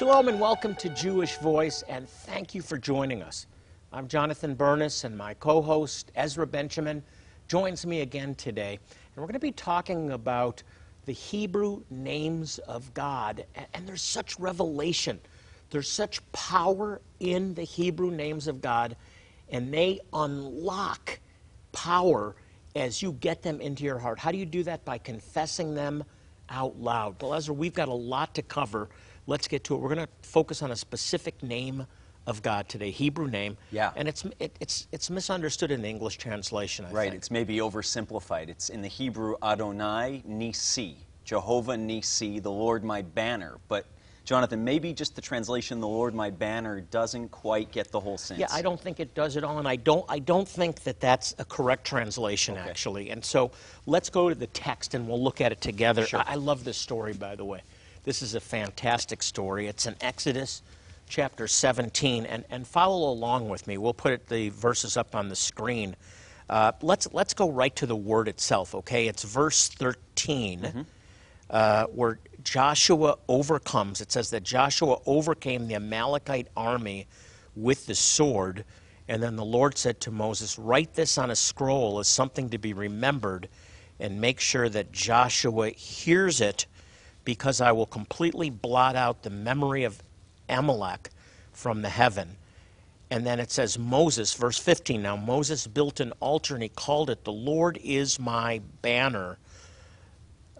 Shalom and welcome to Jewish Voice, and thank you for joining us. I'm Jonathan Bernis, and my co host, Ezra Benjamin, joins me again today. And we're going to be talking about the Hebrew names of God. And there's such revelation, there's such power in the Hebrew names of God, and they unlock power as you get them into your heart. How do you do that? By confessing them out loud. Well, Ezra, we've got a lot to cover. Let's get to it. We're going to focus on a specific name of God today, Hebrew name. Yeah. And it's, it, it's, it's misunderstood in the English translation, I right, think. it's maybe oversimplified. It's in the Hebrew Adonai Nissi, Jehovah Nissi, the Lord my banner. But Jonathan, maybe just the translation, the Lord my banner, doesn't quite get the whole sense. Yeah, I don't think it does at all, and I don't, I don't think that that's a correct translation, Okay. actually. And so let's go to the text and we'll look at it together. Sure. I, I love this story, by the way. This is a fantastic story. It's in Exodus chapter 17, and, and follow along with me. We'll put it, the verses up on the screen. Uh, let's, let's go right to the word itself, okay? It's verse 13 uh, where Joshua overcomes. It says that Joshua overcame the Amalekite army with the sword. And then the Lord said to Moses, Write this on a scroll as something to be remembered, and make sure that Joshua hears it, because I will completely blot out the memory of Amalek from the heaven. And then it says, Moses, verse 15. Now Moses built an altar and he called it, The Lord is my banner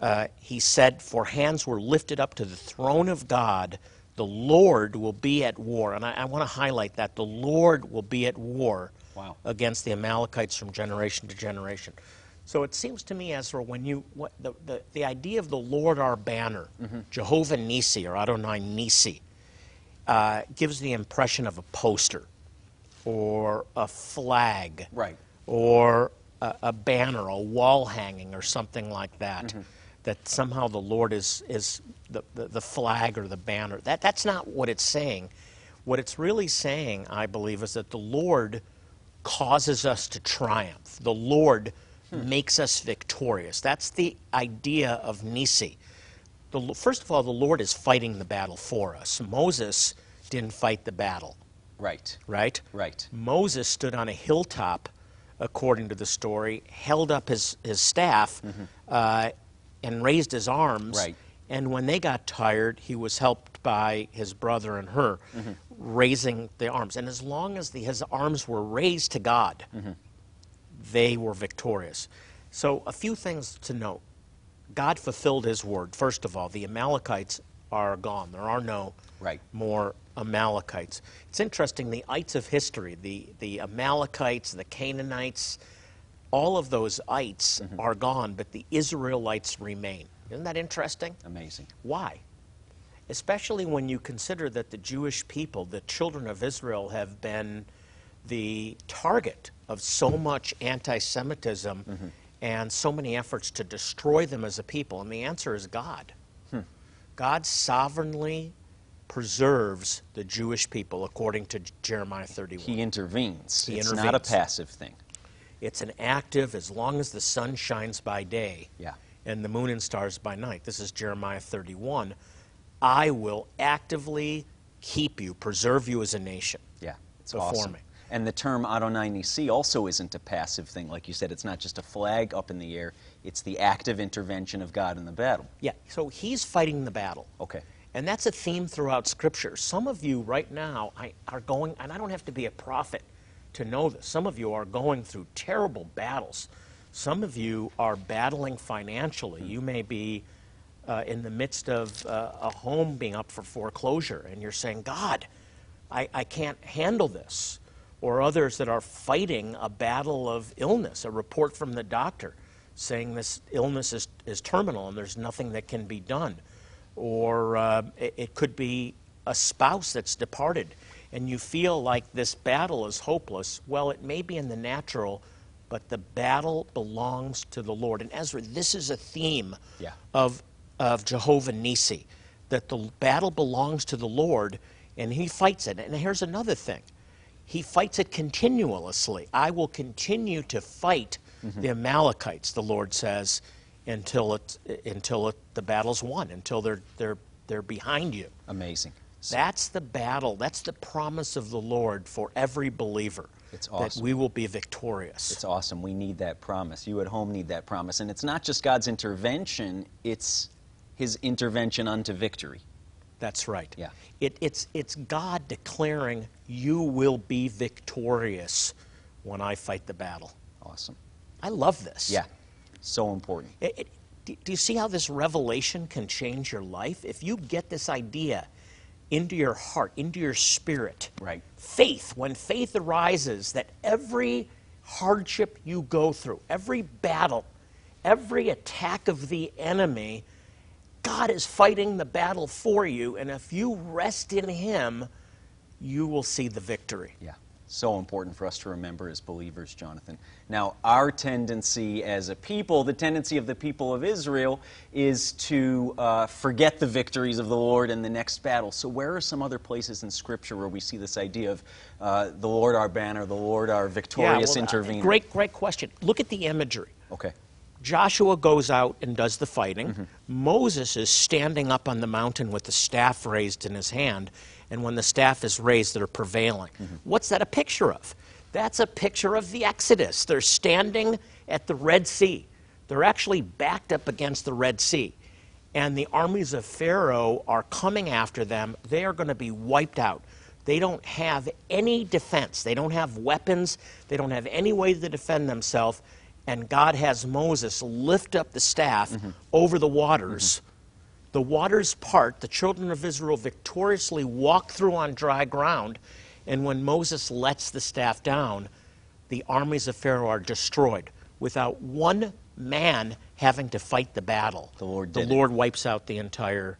uh, he said, For hands were lifted up to the throne of God, the Lord will be at war. And I, I want to highlight that the Lord will be at war Wow. against the Amalekites from generation to generation. So it seems to me, Ezra, when you what, the, the, the idea of the Lord our banner, Jehovah Nissi or Adonai Nissi, uh, gives the impression of a poster or a flag Right. or a, a banner, a wall hanging, or something like that. That somehow the Lord is, is the, the, the flag or the banner. That, that's not what it's saying. What it's really saying, I believe, is that the Lord causes us to triumph. The Lord Hmm. makes us victorious. That's the idea of Nissi. The, first of all, the Lord is fighting the battle for us. Moses didn't fight the battle, Right. right? Right. Moses stood on a hilltop, according to the story, held up his, his staff, mm-hmm. uh, and raised his arms. Right. And when they got tired, he was helped by his brother and Hur, mm-hmm. raising the arms. And as long as the, his arms were raised to God, mm-hmm. They were victorious. So, a few things to note. God fulfilled his word. First of all, the Amalekites are gone. There are no Right. more Amalekites. It's interesting, the ites of history, the, the Amalekites, the Canaanites, all of those ites mm-hmm. are gone, but the Israelites remain. Isn't that interesting? Amazing. Why? Especially when you consider that the Jewish people, the children of Israel, have been the target of so much anti Semitism and so many efforts to destroy them as a people. And the answer is God. God sovereignly preserves the Jewish people, according to Jeremiah 31. He intervenes. He it's not a passive thing. It's an active as long as the sun shines by day Yeah. and the moon and stars by night. This is Jeremiah 31. I will actively keep you, preserve you as a nation. Yeah. It's Before awesome. me. And the term Adonai Nissi also isn't a passive thing. Like you said, it's not just a flag up in the air, it's the active intervention of God in the battle. Yeah, so he's fighting the battle. Okay. And that's a theme throughout Scripture. Some of you right now are going, and I don't have to be a prophet to know this, some of you are going through terrible battles. Some of you are battling financially. You may be uh, in the midst of uh, a home being up for foreclosure, and you're saying, God, I, I can't handle this. Or others that are fighting a battle of illness, a report from the doctor saying this illness is, is terminal and there's nothing that can be done. Or uh, it, it could be a spouse that's departed and you feel like this battle is hopeless, well, it may be in the natural, but the battle belongs to the Lord. And Ezra, this is a theme Yeah. of, of Jehovah Nissi, that the battle belongs to the Lord and he fights it. And here's another thing he fights it continuously. I will continue to fight Mm-hmm. the Amalekites, the Lord says, until, it, until it, the battle's won, until they're, they're, they're behind you. Amazing. That's the battle. That's the promise of the Lord for every believer. It's That awesome. we will be victorious. It's awesome. We need that promise. You at home need that promise. And it's not just God's intervention, it's his intervention unto victory. That's right. Yeah. It, it's, it's God declaring, You will be victorious when I fight the battle. Awesome. I love this. Yeah. So important. It, it, do do you see how this revelation can change your life? If you get this idea into your heart, into your spirit, Right. faith, when faith arises, that every hardship you go through, every battle, every attack of the enemy, God is fighting the battle for you, and if you rest in Him, you will see the victory. Yeah. So important for us to remember as believers, Jonathan. Now, our tendency as a people, the tendency of the people of Israel, is to uh, forget the victories of the Lord in the next battle. So, where are some other places in Scripture where we see this idea of uh, the Lord our banner, the Lord our victorious well, uh, intervener? Great, great question. Look at the imagery. Okay. Joshua goes out and does the fighting. Mm-hmm. Moses is standing up on the mountain with the staff raised in his hand, and when the staff is raised, that are prevailing. Mm-hmm. What's that a picture of? That's a picture of the Exodus. They're standing at the Red Sea. They're actually backed up against the Red Sea. And the armies of Pharaoh are coming after them. They are going to be wiped out. They don't have any defense. They don't have weapons. They don't have any way to defend themselves. And God has Moses lift up the staff over the waters. The waters part, the children of Israel victoriously walk through on dry ground. And when Moses lets the staff down, the armies of Pharaoh are destroyed without one man having to fight the battle. The Lord the. Lord wipes out the entire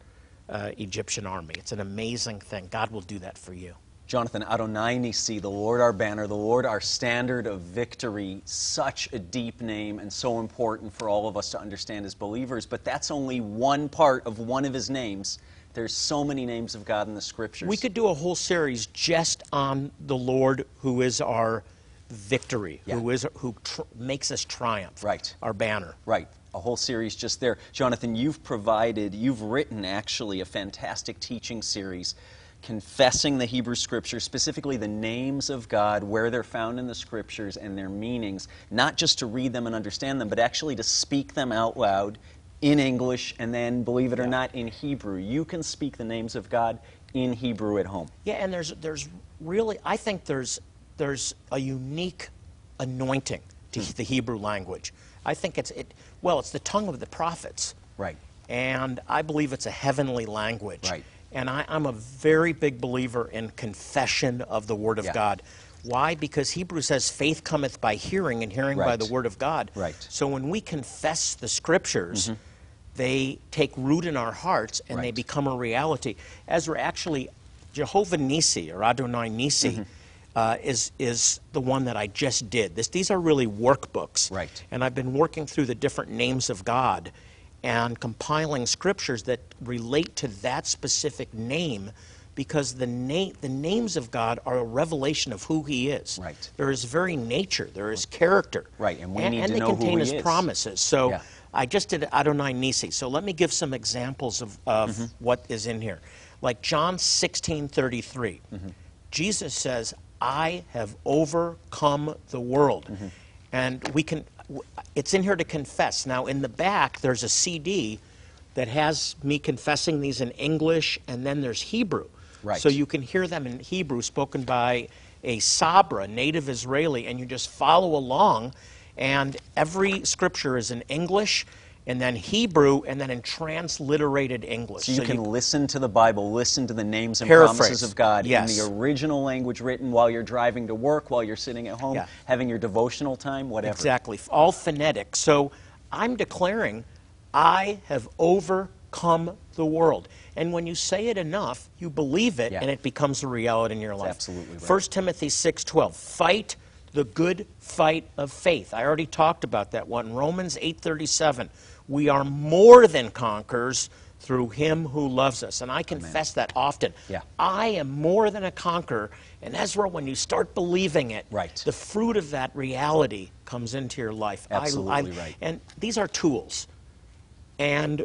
uh, Egyptian army. It's an amazing thing. God will do that for you. Jonathan, Adonai Nissi, the Lord our banner, the Lord our standard of victory, such a deep name and so important for all of us to understand as believers. But that's only one part of one of his names. There's so many names of God in the scriptures. We could do a whole series just on the Lord who is our victory, Yeah. who is who tr- makes us triumph. Right. Our banner. Right. A whole series just there. Jonathan, you've provided, you've written actually a fantastic teaching series confessing the Hebrew Scriptures, specifically the names of God, where they're found in the Scriptures and their meanings, not just to read them and understand them, but actually to speak them out loud in English and then, believe it or not, in Hebrew. You can speak the names of God in Hebrew at home. Yeah, and there's there's really I think there's there's a unique anointing to Hmm. the Hebrew language. I think it's it well, it's the tongue of the prophets. Right. And I believe it's a heavenly language. Right. And I, I'm a very big believer in confession of the Word of Yeah. God. Why? Because Hebrews says faith cometh by hearing, and hearing by the Word of God. Right. Mm-hmm. So when we confess the Scriptures, they take root in our hearts and they become a reality. Ezra, actually, Jehovah Nissi or Adonai Nissi Mm-hmm. uh, is is the one that I just did. This, these are really workbooks, Right. And I've been working through the different names of God and compiling scriptures that relate to that specific name. Because the, na- the names of God are a revelation of who He is. Right. There is very nature, there is character. Right, and we and, need and to they know who contain He His is. promises. So Yeah. I just did Adonai Nissi. So let me give some examples of, of Mm-hmm. what is in here. Like John 16 33. Mm-hmm. Jesus says, I have overcome the world. Mm-hmm. And we can, it's in here to confess. Now, in the back, there's a CD that has me confessing these in English, and then there's Hebrew. Right. So you can hear them in Hebrew spoken by a Sabra, native Israeli, and you just follow along. And every scripture is in English, and then Hebrew, and then in transliterated English. So you can listen to the Bible, listen to the names and promises of God Yes. in the original language written while you're driving to work, while you're sitting at home, Yeah. having your devotional time, whatever. Exactly, all phonetic. So I'm declaring, I have overcome the world. And when you say it enough, you believe it Yeah. and it becomes a reality in your life. absolutely right. 1 Timothy 6:12. Fight the good fight of faith. I already talked about that one. Romans 8:37. We are more than conquerors through him who loves us. And I confess that often. Yeah. I am more than a conqueror. And Ezra, when you start believing it, Right. the fruit of that reality comes into your life. Absolutely I- right. And these are tools. And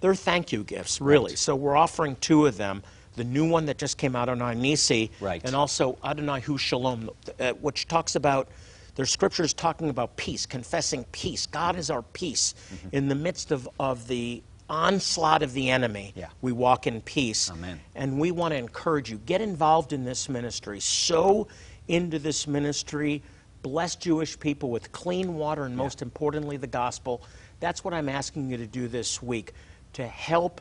they're thank you gifts, really. Right. So we're offering two of them. The new one that just came out on Nissi, Right. and also Adonai Hu Shalom, uh, which talks about, there's scriptures talking about peace, confessing peace. God is our peace. Mm-hmm. In the midst of, of the onslaught of the enemy, Yeah. we walk in peace. Amen. And we want to encourage you, get involved in this ministry. Sow into this ministry. Bless Jewish people with clean water and most importantly, the gospel. That's what I'm asking you to do this week to help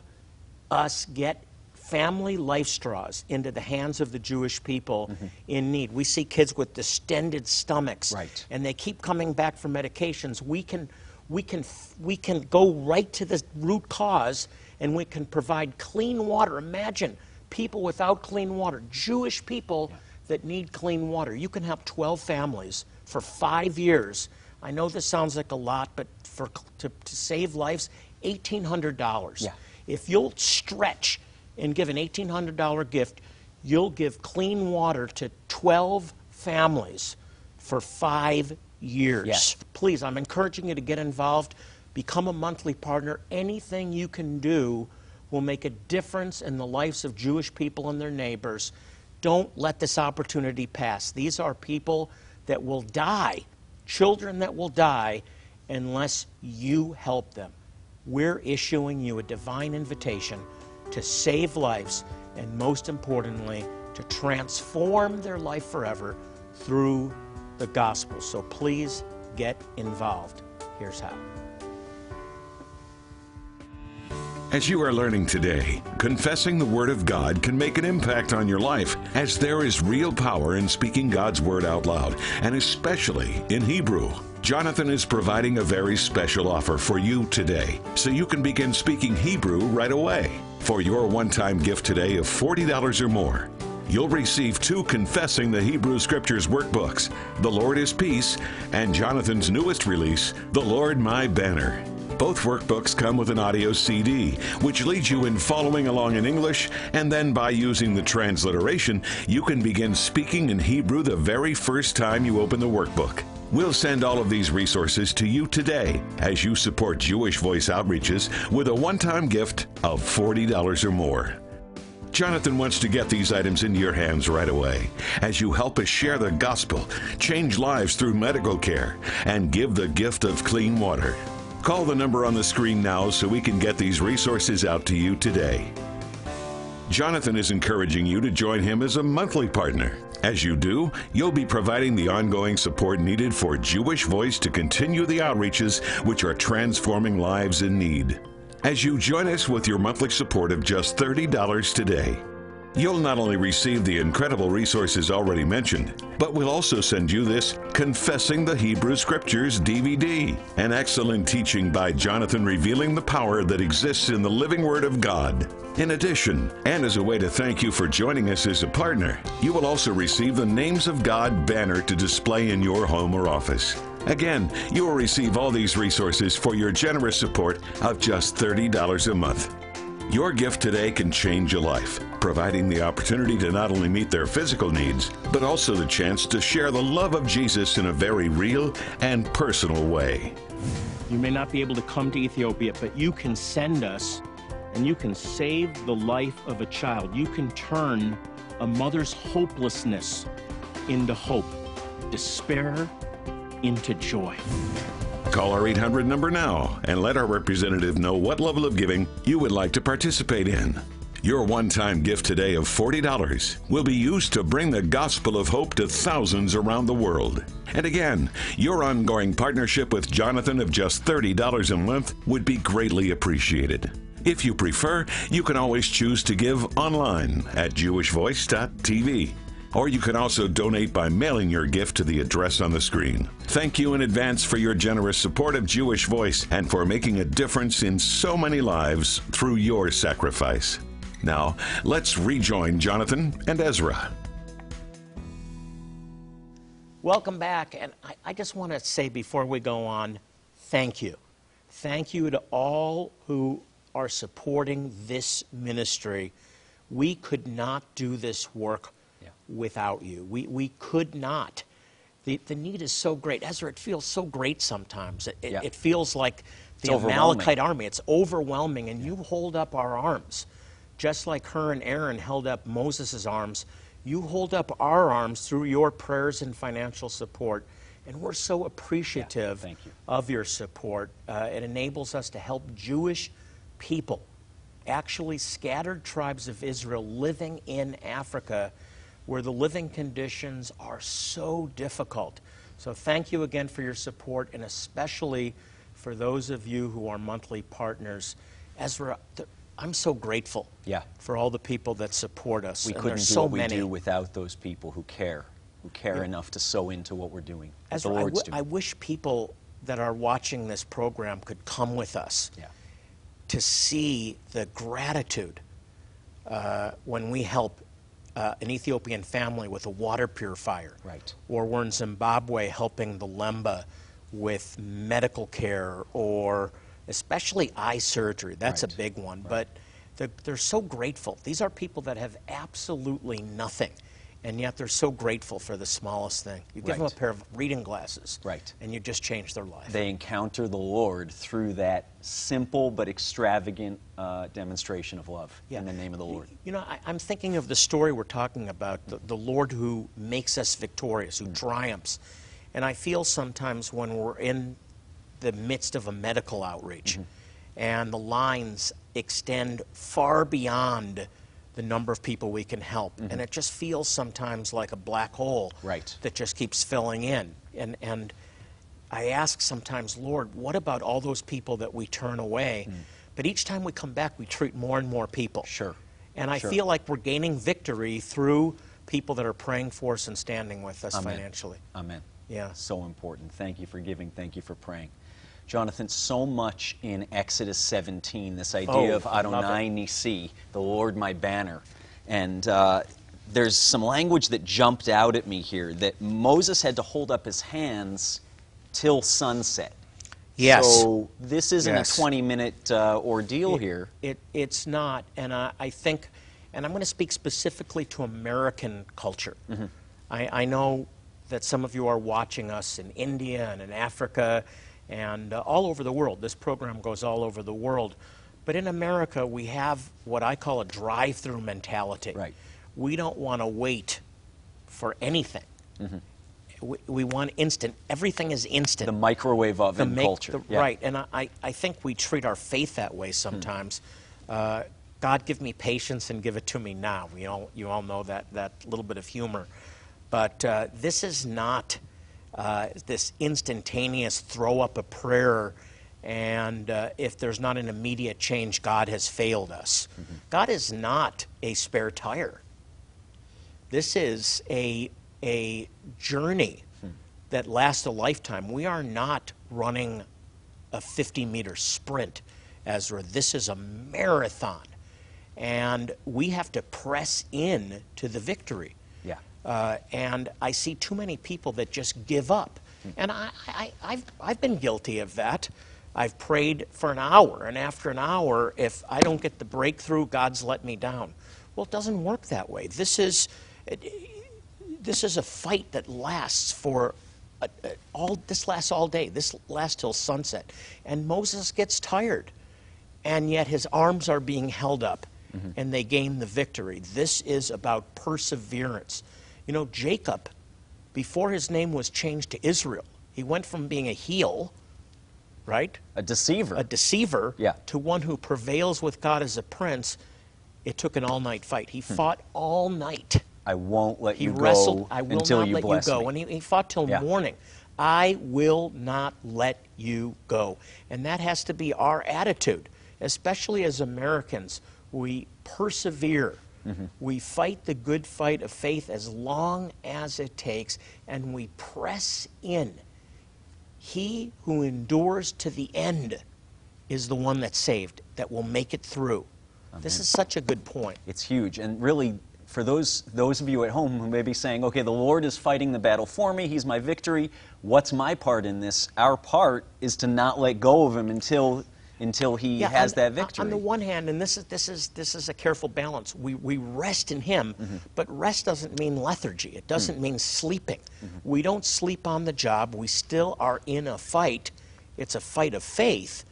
us get family life straws into the hands of the Jewish people mm-hmm. in need. We see kids with distended stomachs Right. and they keep coming back for medications. We can we can we can go right to the root cause and we can provide clean water. Imagine people without clean water, Jewish people that need clean water. You can help 12 families for 5 years. I know this sounds like a lot, but for to, to save lives, $1800. Yeah. If you'll stretch and give an $1,800 gift, you'll give clean water to 12 families for five years. Yes. Please, I'm encouraging you to get involved, become a monthly partner. Anything you can do will make a difference in the lives of Jewish people and their neighbors. Don't let this opportunity pass. These are people that will die, children that will die, unless you help them. We're issuing you a divine invitation to save lives and, most importantly, to transform their life forever through the gospel. So please get involved. Here's how. As you are learning today, confessing the Word of God can make an impact on your life, as there is real power in speaking God's Word out loud, and especially in Hebrew. Jonathan is providing a very special offer for you today, so you can begin speaking Hebrew right away. For your one time gift today of $40 or more, you'll receive two Confessing the Hebrew Scriptures workbooks The Lord is Peace, and Jonathan's newest release, The Lord My Banner. Both workbooks come with an audio CD, which leads you in following along in English, and then by using the transliteration, you can begin speaking in Hebrew the very first time you open the workbook. We'll send all of these resources to you today as you support Jewish Voice Outreaches with a one time gift of $40 or more. Jonathan wants to get these items into your hands right away as you help us share the gospel, change lives through medical care, and give the gift of clean water. Call the number on the screen now so we can get these resources out to you today. Jonathan is encouraging you to join him as a monthly partner. As you do, you'll be providing the ongoing support needed for Jewish Voice to continue the outreaches which are transforming lives in need. As you join us with your monthly support of just $30 today, You'll not only receive the incredible resources already mentioned, but we'll also send you this Confessing the Hebrew Scriptures DVD, an excellent teaching by Jonathan revealing the power that exists in the living Word of God. In addition, and as a way to thank you for joining us as a partner, you will also receive the Names of God banner to display in your home or office. Again, you will receive all these resources for your generous support of just $30 a month. Your gift today can change a life, providing the opportunity to not only meet their physical needs, but also the chance to share the love of Jesus in a very real and personal way. You may not be able to come to Ethiopia, but you can send us and you can save the life of a child. You can turn a mother's hopelessness into hope, despair into joy. Call our 800 number now and let our representative know what level of giving you would like to participate in. Your one time gift today of $40 will be used to bring the gospel of hope to thousands around the world. And again, your ongoing partnership with Jonathan of just $30 a month would be greatly appreciated. If you prefer, you can always choose to give online at jewishvoice.tv. Or you can also donate by mailing your gift to the address on the screen. Thank you in advance for your generous support of Jewish Voice and for making a difference in so many lives through your sacrifice. Now, let's rejoin Jonathan and Ezra. Welcome back. And I, I just want to say before we go on, thank you. Thank you to all who are supporting this ministry. We could not do this work Yeah. without you. We, we could not. The, the need is so great. Ezra, it feels so great sometimes. It, it, Yeah. it feels like the. Amalekite army. It's overwhelming, and you hold up our arms. Just like Hur and Aaron held up Moses' arms, you hold up our arms through your prayers and financial support. And we're so appreciative thank you. of your support. Uh, it enables us to help Jewish people, actually scattered tribes of Israel living in Africa, where the living conditions are so difficult. So thank you again for your support, and especially for those of you who are monthly partners. Ezra, I'm so grateful Yeah. for all the people that support us. We and couldn't do so what we many. do without those people who care, who care enough to sow into what we're doing. Ezra, the I Lord's wi- doing. I wish people that are watching this program could come with us. yeah. to see the gratitude uh, when we help uh, an Ethiopian family with a water purifier. Right. Or we're in Zimbabwe helping the Lemba with medical care or especially eye surgery. That's Right. a big one. But they're, they're so grateful. These are people that have absolutely nothing. And yet they're so grateful for the smallest thing. You give them a pair of reading glasses, Right. and you just change their life. They encounter the Lord through that simple but extravagant uh, demonstration of love in the name of the Lord. You know, I, I'm thinking of the story we're talking about the, the Lord who makes us victorious, Mm. who triumphs. And I feel sometimes when we're in the midst of a medical outreach Mm-hmm. and the lines extend far beyond the number of people we can help. And it just feels sometimes like a black hole Mm-hmm. Right. that just keeps filling in. And, and I ask sometimes, Lord, what about all those people that we turn away? But each time we come back, we treat more and more people. Mm. Sure. And I Sure. feel like we're gaining victory through people that are praying for us and standing with us Amen. financially. Amen. Yeah. So important. Thank you for giving. Thank you for praying. Jonathan, so much in Exodus 17, this idea Oh, of Adonai it. Nissi, the Lord my banner. And uh, there's some language that jumped out at me here that Moses had to hold up his hands till sunset. Yes. So this isn't Yes. a 20 minute uh, ordeal here. It, it's not, and I, I think, and I'm going to speak specifically to American culture. Mm-hmm. I, I know that some of you are watching us in India and in Africa and uh, all over the world. This program goes all over the world. But in America, we have what I call a drive through mentality. Right. We don't want to wait for anything. We, we want instant. Everything is instant The microwave oven make- culture. the- Yeah. Right, and I- I, think we treat our faith that way sometimes. Uh, God, give me patience and give it to me now. You know, you all know that that little bit of humor, but uh, this is not uh, this instantaneous throw up a prayer, and uh, if there's not an immediate change, God has failed us. God is not a spare tire. This is a, a journey that lasts a lifetime. We are not running a 50 meter sprint, Ezra. This is a marathon. And we have to press in to the victory. Uh, and I see too many people that just give up. And I, I, I've, I've been guilty of that. I've prayed for an hour, and after an hour, if I don't get the breakthrough, God's let me down. Well, it doesn't work that way. This is, this is a fight that lasts for uh, uh, all. This lasts all day. This lasts till sunset, and Moses gets tired, and yet his arms are being held up, and they gain the victory. This is about perseverance. You know, Jacob, before his name was changed to Israel, he went from being a heel, right, A deceiver. a deceiver, Yeah. to one who prevails with God as a prince. It took an all-night fight. He Hmm. fought all night. I won't let He you wrestled. go I will until not you let you go. me. And he, he fought till Yeah. morning. I will not let you go. And that has to be our attitude, especially as Americans. We persevere. Mm-hmm. We fight the good fight of faith as long as it takes, and we press in. He who endures to the end is the one that's saved, that will make it through. This is such a good point. It's huge. And really, for those, those of you at home who may be saying, okay, the Lord is fighting the battle for me, He's my victory, what's my part in this? Our part is to not let go of Him until, until He has on, that victory. On the one hand, and this is this is this is a careful balance. We we rest in Him, Mm-hmm. but rest doesn't mean lethargy. It doesn't Mm. mean sleeping. Mm-hmm. We don't sleep on the job. We still are in a fight. It's a fight of faith,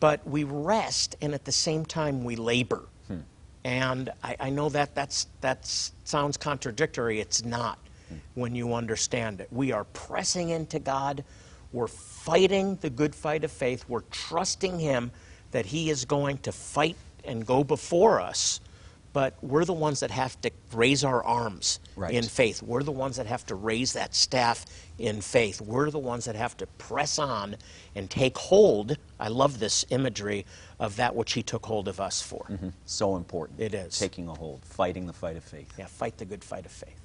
but we rest, and at the same time we labor. Hmm. And I, I know that that's that sounds contradictory. It's not Hmm. when you understand it. We are pressing into God. We're fighting the good fight of faith. We're trusting Him that He is going to fight and go before us. But we're the ones that have to raise our arms Right. in faith. We're the ones that have to raise that staff in faith. We're the ones that have to press on and take hold. I love this imagery of that which He took hold of us for. Mm-hmm. so important. It is. Taking a hold, fighting the fight of faith. Yeah, fight the good fight of faith.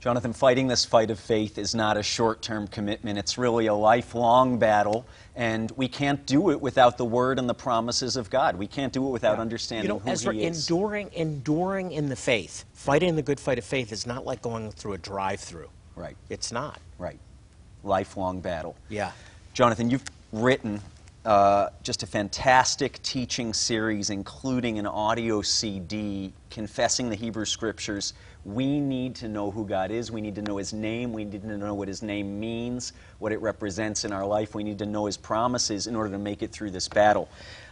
Jonathan, fighting this fight of faith is not a short term commitment. It's really a lifelong battle, and we can't do it without the word and the promises of God. We can't do it without understanding You know, who Ezra, He is. enduring, enduring in the faith, fighting the good fight of faith is not like going through a drive-through. Right, It's not. right. Lifelong battle. Yeah. Jonathan, you've written uh, just a fantastic teaching series, including an audio CD confessing the Hebrew Scriptures. We need to know who God is. We need to know His name. We need to know what His name means, what it represents in our life. We need to know His promises in order to make it through this battle.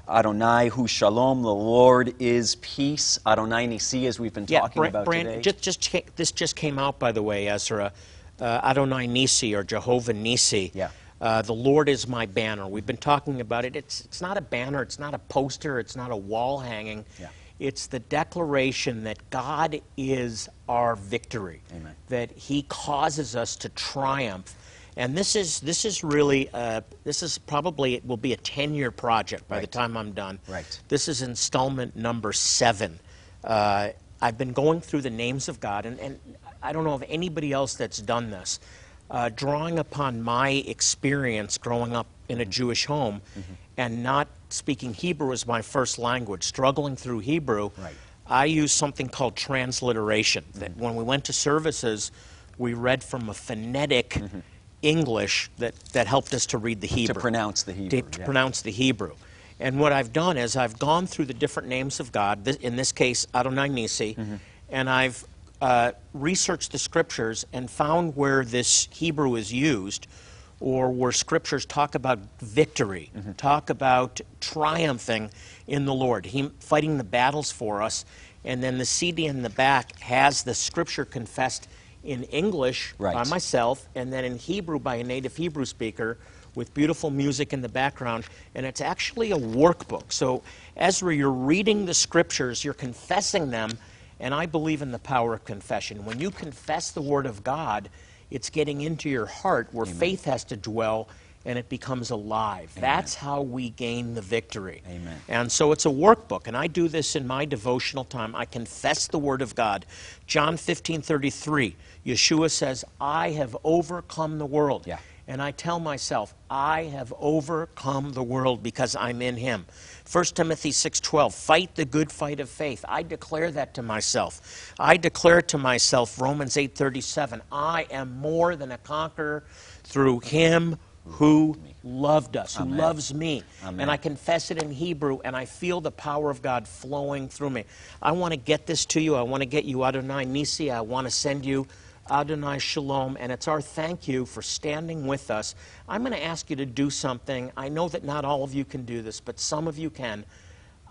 Adonai hu shalom, the Lord is peace. Adonai nissi, as we've been Yeah, talking about Bran- today. Just, just this just came out, by the way, Ezra. Uh, Adonai Nissi or Jehovah Nissi. Yeah. Uh, the Lord is my banner. We've been talking about it. It's, it's not a banner, it's not a poster, it's not a wall hanging. Yeah. It's the declaration that God is our victory, Amen. that He causes us to triumph. And this is, this is really, uh, this is probably, it will be a 10 year project by the time I'm done. Right. This is installment number seven. Uh, I've been going through the names of God, and, and I don't know of anybody else that's done this. Uh, drawing upon my experience growing up in Mm-hmm. a Jewish home and not speaking Hebrew as my first language, struggling through Hebrew, Right. I use something called transliteration. Mm-hmm. That when we went to services, we read from a phonetic English that, that helped us to read the Hebrew. Mm-hmm. to pronounce the Hebrew. To, to yeah. pronounce the Hebrew. And what I've done is I've gone through the different names of God, th- in this case, Adonai Nissi, Mm-hmm. and I've uh, researched the scriptures and found where this Hebrew is used or where scriptures talk about victory, Mm-hmm. talk about triumphing in the Lord, Him fighting the battles for us. And then the CD in the back has the scripture confessed in English by myself and then in Hebrew by a native Hebrew speaker with beautiful music in the background. And it's actually a workbook. So, Ezra, you're reading the scriptures, you're confessing them, and I believe in the power of confession. When you confess the Word of God, it's getting into your heart where faith has to dwell and it becomes alive. That's how we gain the victory. Amen. And so it's a workbook, and I do this in my devotional time. I confess the Word of God. John 15 33, Yeshua says, I have overcome the world. Yeah. And I tell myself, I have overcome the world because I'm in Him. 1 Timothy 6:12, fight the good fight of faith. I declare that to myself. I declare to myself Romans 8:37, I am more than a conqueror through him who loved us, who Amen. loves me. Amen. And I confess it in Hebrew and I feel the power of God flowing through me. I want to get this to you. I want to get you Adonai Nissi. I want to send you Adonai Shalom, and it's our thank you for standing with us. I'm going to ask you to do something. I know that not all of you can do this, but some of you can.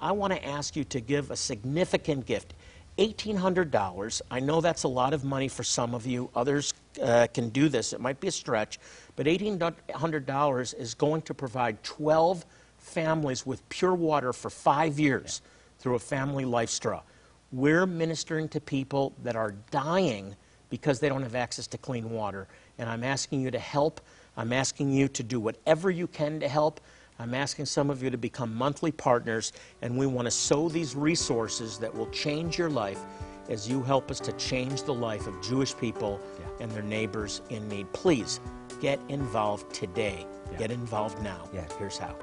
I want to ask you to give a significant gift. $1,800. I know that's a lot of money for some of you. Others uh, can do this. It might be a stretch, but $1,800 is going to provide 12 families with pure water for five years through a family life straw. We're ministering to people that are dying because they don't have access to clean water. And I'm asking you to help. I'm asking you to do whatever you can to help. I'm asking some of you to become monthly partners, and we want to sow these resources that will change your life as you help us to change the life of Jewish people Yeah. and their neighbors in need. Please get involved today. Yeah. Get involved now. Yeah. Here's how.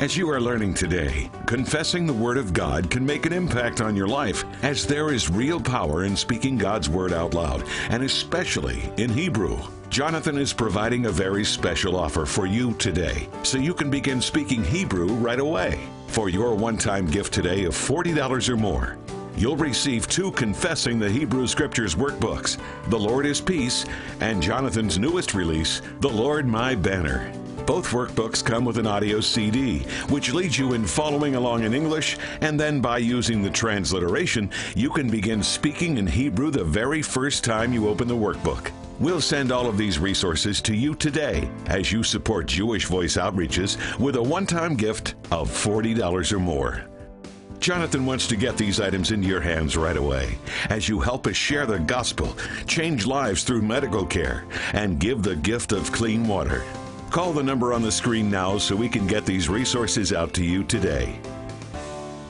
As you are learning today, confessing the Word of God can make an impact on your life as there is real power in speaking God's Word out loud, and especially in Hebrew. Jonathan is providing a very special offer for you today, so you can begin speaking Hebrew right away. For your one time gift today of $40 or more, you'll receive two Confessing the Hebrew Scriptures workbooks The Lord is Peace and Jonathan's newest release, The Lord My Banner. Both workbooks come with an audio CD, which leads you in following along in English, and then by using the transliteration, you can begin speaking in Hebrew the very first time you open the workbook. We'll send all of these resources to you today as you support Jewish Voice Outreaches with a one time gift of $40 or more. Jonathan wants to get these items into your hands right away as you help us share the gospel, change lives through medical care, and give the gift of clean water. Call the number on the screen now so we can get these resources out to you today.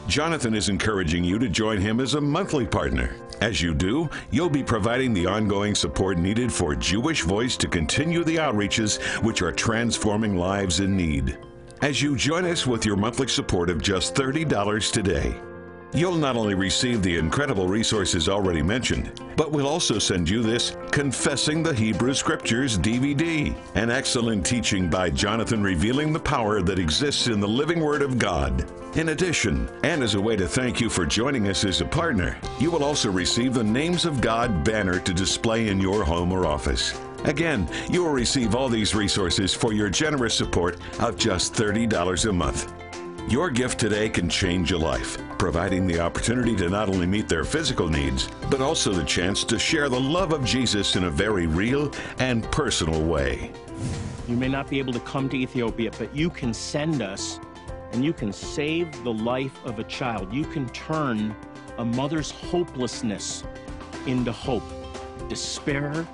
Jonathan is encouraging you to join him as a monthly partner. As you do, you'll be providing the ongoing support needed for Jewish Voice to continue the outreaches which are transforming lives in need. As you join us with your monthly support of just $30 today, You'll not only receive the incredible resources already mentioned, but we'll also send you this Confessing the Hebrew Scriptures DVD, an excellent teaching by Jonathan revealing the power that exists in the living Word of God. In addition, and as a way to thank you for joining us as a partner, you will also receive the Names of God banner to display in your home or office. Again, you will receive all these resources for your generous support of just $30 a month. Your gift today can change a life, providing the opportunity to not only meet their physical needs, but also the chance to share the love of Jesus in a very real and personal way. You may not be able to come to Ethiopia, but you can send us and you can save the life of a child. You can turn a mother's hopelessness into hope, despair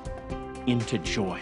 into joy.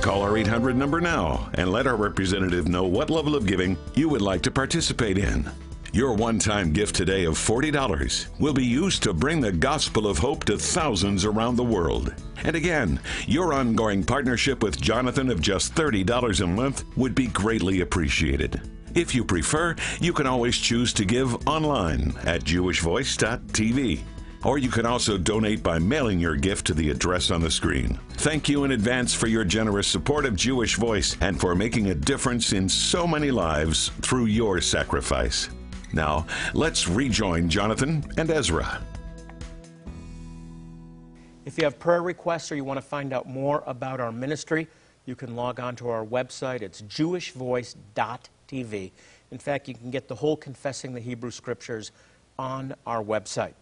Call our 800 number now and let our representative know what level of giving you would like to participate in. Your one time gift today of $40 will be used to bring the gospel of hope to thousands around the world. And again, your ongoing partnership with Jonathan of just $30 a month would be greatly appreciated. If you prefer, you can always choose to give online at jewishvoice.tv or you can also donate by mailing your gift to the address on the screen. Thank you in advance for your generous support of Jewish Voice and for making a difference in so many lives through your sacrifice. Now, let's rejoin Jonathan and Ezra. If you have prayer requests or you want to find out more about our ministry, you can log on to our website. It's jewishvoice.tv. In fact, you can get the whole Confessing the Hebrew Scriptures on our website.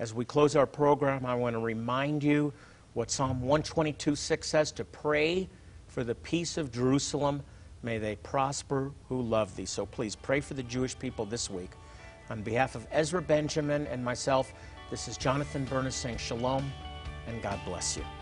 As we close our program, I want to remind you what Psalm 122 6 says to pray for the peace of Jerusalem. May they prosper who love thee. So please pray for the Jewish people this week. On behalf of Ezra Benjamin and myself, this is Jonathan Bernis saying shalom and God bless you.